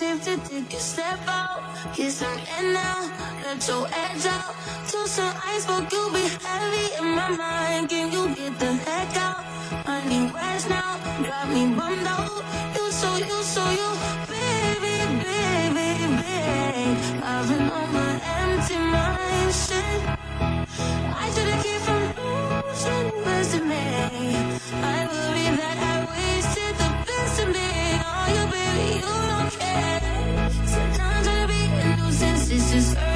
tempted to a step out. Here's some air now, let your edge out. Toast some ice, but you'll be heavy in my mind. Can you get the heck out? I need rest now, got me bummed out. You so, you so, you, baby, baby, baby. I've been on my empty mind, shit. I should've came from losing resume. I believe that I This is